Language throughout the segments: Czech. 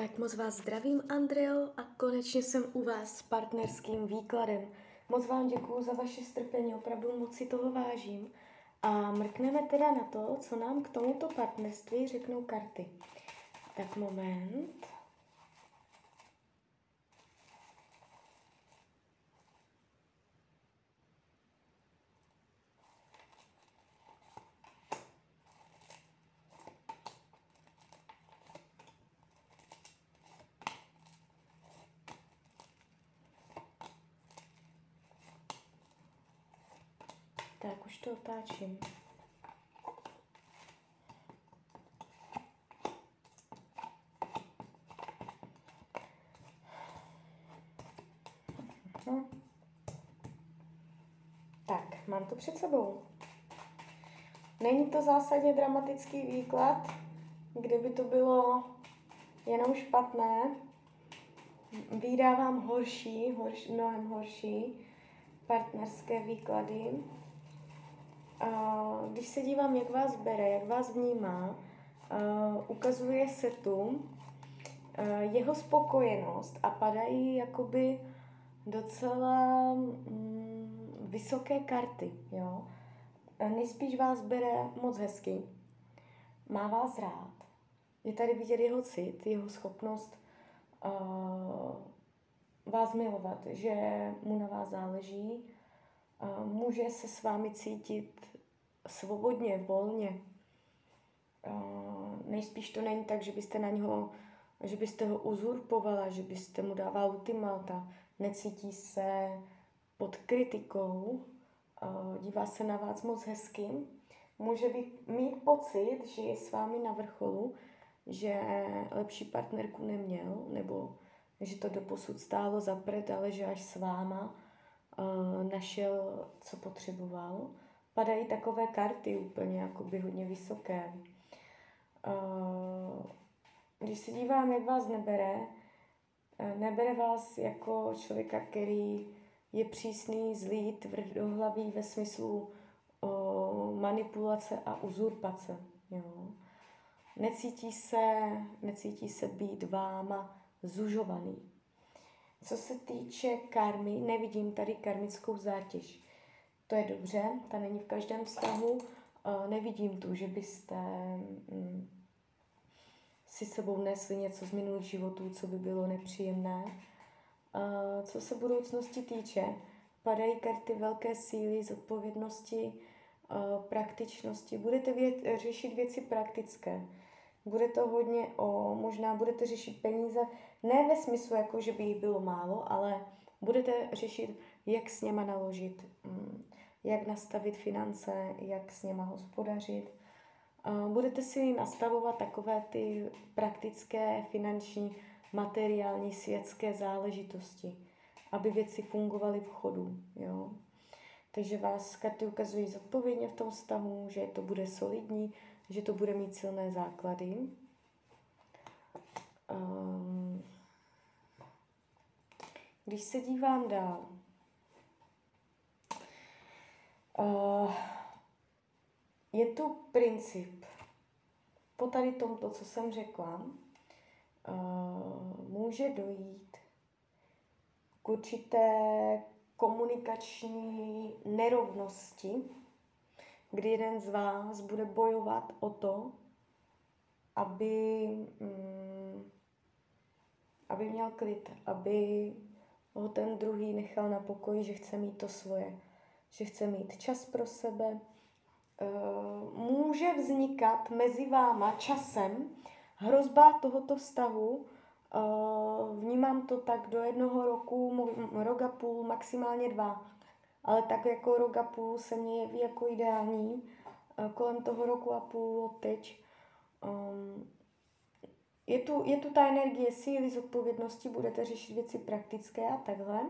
Tak moc vás zdravím, Andreo, a konečně jsem u vás s partnerským výkladem. Moc vám děkuju za vaše strpení, opravdu moc si toho vážím. A mrkneme teda na to, co nám k tomuto partnerství řeknou karty. Tak moment. Tak, už to otáčím. Hm. Tak, mám to před sebou. Není to zásadně dramatický výklad, kdyby to bylo jenom špatné. Vydávám horší, horší mnohem horší partnerské výklady když se dívám, jak vás bere, jak vás vnímá, ukazuje se tu jeho spokojenost a padají jakoby docela mm, vysoké karty, jo. Nejspíš vás bere moc hezky, má vás rád, je tady vidět jeho cit, jeho schopnost uh, vás milovat, že mu na vás záleží, může se s vámi cítit svobodně, volně. Nejspíš to není tak, že byste na něho, že byste ho uzurpovala, že byste mu dával ultimata. Necítí se pod kritikou, dívá se na vás moc hezky. Může být, mít pocit, že je s vámi na vrcholu, že lepší partnerku neměl, nebo že to doposud stálo za ale že až s váma našel, co potřeboval padají takové karty úplně jakoby hodně vysoké. Když se dívám, jak vás nebere, nebere vás jako člověka, který je přísný, zlý, tvrdohlavý ve smyslu manipulace a uzurpace. Jo. Necítí, se, necítí se být váma zužovaný. Co se týče karmy, nevidím tady karmickou zátěž. To je dobře, ta není v každém vztahu. Nevidím tu, že byste mm, si sebou nesli něco z minulých životů, co by bylo nepříjemné. Co se budoucnosti týče, padají karty velké síly, zodpovědnosti, praktičnosti. Budete věc, řešit věci praktické. Bude to hodně o, možná budete řešit peníze, ne ve smyslu, jako že by jich bylo málo, ale budete řešit, jak s něma naložit, mm, jak nastavit finance, jak s něma hospodařit. Budete si nastavovat takové ty praktické, finanční, materiální, světské záležitosti, aby věci fungovaly v chodu. Jo? Takže vás karty ukazují zodpovědně v tom vztahu, že to bude solidní, že to bude mít silné základy. Když se dívám dál, Uh, je tu princip. Po tady tomto, co jsem řekla, uh, může dojít k určité komunikační nerovnosti, kdy jeden z vás bude bojovat o to, aby, um, aby měl klid, aby ho ten druhý nechal na pokoji, že chce mít to svoje že chce mít čas pro sebe. Eh, může vznikat mezi váma časem hrozba tohoto vztahu. Eh, vnímám to tak do jednoho roku, rok a půl, maximálně dva. Ale tak jako rok a půl se mně jeví jako ideální. Eh, kolem toho roku a půl teď je tu, je tu ta energie síly, zodpovědnosti, budete řešit věci praktické a takhle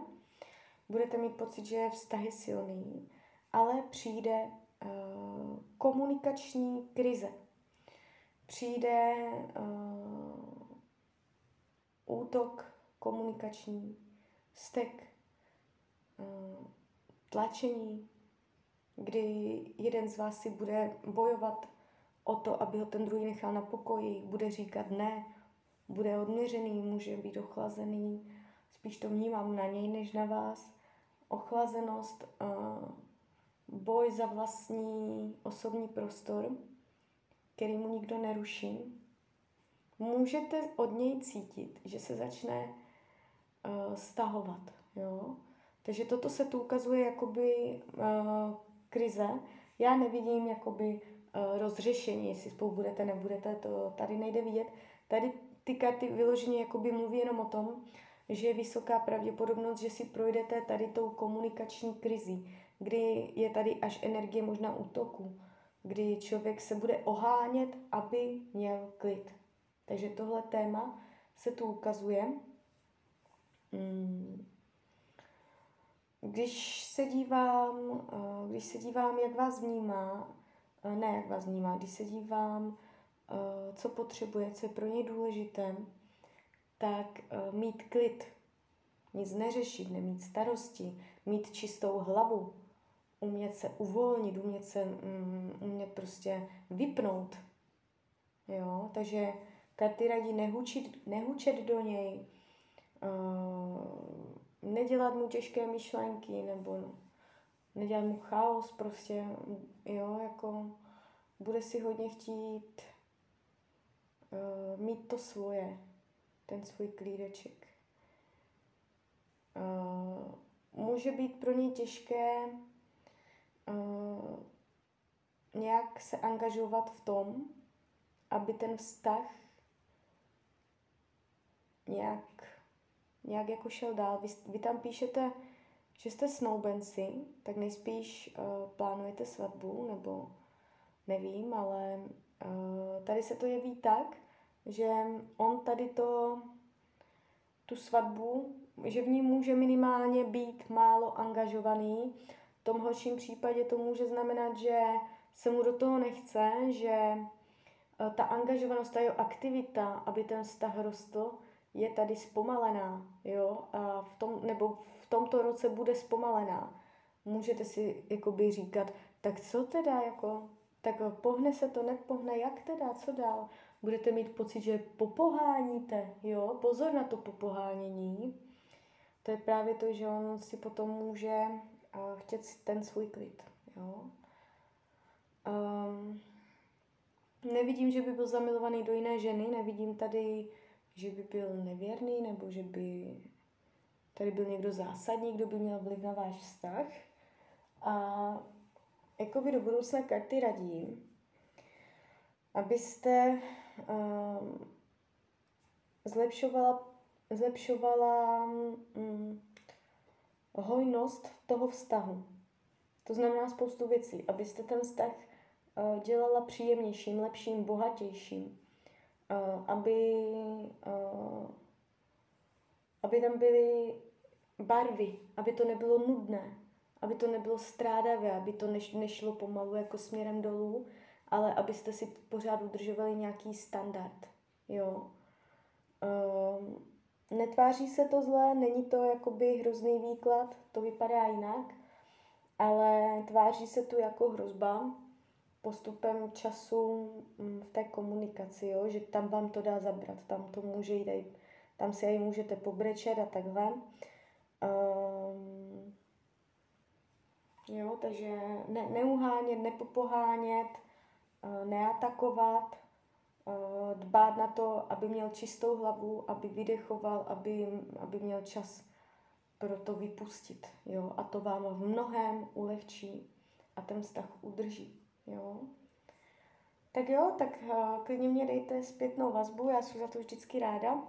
budete mít pocit, že je vztahy silný, ale přijde uh, komunikační krize. Přijde uh, útok komunikační, stek, uh, tlačení, kdy jeden z vás si bude bojovat o to, aby ho ten druhý nechal na pokoji, bude říkat ne, bude odměřený, může být ochlazený, spíš to vnímám na něj než na vás. Ochlazenost, boj za vlastní osobní prostor, který mu nikdo neruší. Můžete od něj cítit, že se začne uh, stahovat. Jo? Takže toto se tu ukazuje jakoby uh, krize. Já nevidím jakoby uh, rozřešení, jestli spolu budete, nebudete, to tady nejde vidět. Tady ty karty vyloženě jakoby mluví jenom o tom, že je vysoká pravděpodobnost, že si projdete tady tou komunikační krizí, kdy je tady až energie možná útoku, kdy člověk se bude ohánět, aby měl klid. Takže tohle téma se tu ukazuje. Hmm. Když se dívám, eh, když se dívám, jak vás vnímá, eh, ne jak vás vnímá, když se dívám, eh, co potřebuje, co je pro něj důležité, tak mít klid, nic neřešit, nemít starosti, mít čistou hlavu, umět se uvolnit, umět se, um, umět prostě vypnout. Jo, takže karty radí nehučit, nehučet do něj, nedělat mu těžké myšlenky nebo nedělat mu chaos prostě, jo, jako bude si hodně chtít uh, mít to svoje, ten svůj klídeček. Uh, může být pro něj těžké uh, nějak se angažovat v tom, aby ten vztah nějak nějak jako šel dál. Vy, vy tam píšete, že jste snoubenci, tak nejspíš uh, plánujete svatbu, nebo nevím, ale uh, tady se to jeví tak, že on tady to, tu svatbu, že v ní může minimálně být málo angažovaný. V tom horším případě to může znamenat, že se mu do toho nechce, že uh, ta angažovanost, ta jeho aktivita, aby ten vztah rostl, je tady zpomalená, jo, a v tom, nebo v tomto roce bude zpomalená. Můžete si jakoby říkat, tak co teda, jako, tak pohne se to, nepohne, jak teda, co dál? Budete mít pocit, že popoháníte, jo, pozor na to popohánění. To je právě to, že on si potom může uh, chtět ten svůj klid, jo. Um, nevidím, že by byl zamilovaný do jiné ženy, nevidím tady že by byl nevěrný nebo že by tady byl někdo zásadní, kdo by měl vliv na váš vztah. A jako by do budoucna karty radí, abyste um, zlepšovala, zlepšovala um, hojnost toho vztahu. To znamená spoustu věcí, abyste ten vztah uh, dělala příjemnějším, lepším, bohatějším aby, aby tam byly barvy, aby to nebylo nudné, aby to nebylo strádavé, aby to neš, nešlo pomalu jako směrem dolů, ale abyste si pořád udržovali nějaký standard. Jo. Uh, netváří se to zle, není to jakoby hrozný výklad, to vypadá jinak, ale tváří se tu jako hrozba, postupem času mm, v té komunikaci, jo? že tam vám to dá zabrat, tam to může jít, tam si aj můžete pobrečet a takhle. Um, jo, takže ne, neuhánět, nepopohánět, uh, neatakovat, uh, dbát na to, aby měl čistou hlavu, aby vydechoval, aby, aby měl čas pro to vypustit. Jo? A to vám v mnohem ulehčí a ten vztah udrží. Jo. Tak jo, tak uh, klidně mě dejte zpětnou vazbu, já jsem za to vždycky ráda.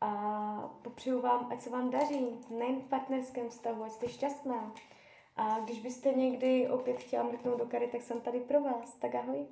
A popřeju vám, ať se vám daří, nejen v partnerském vztahu, ať jste šťastná. A když byste někdy opět chtěla mrknout do kary, tak jsem tady pro vás. Tak ahoj.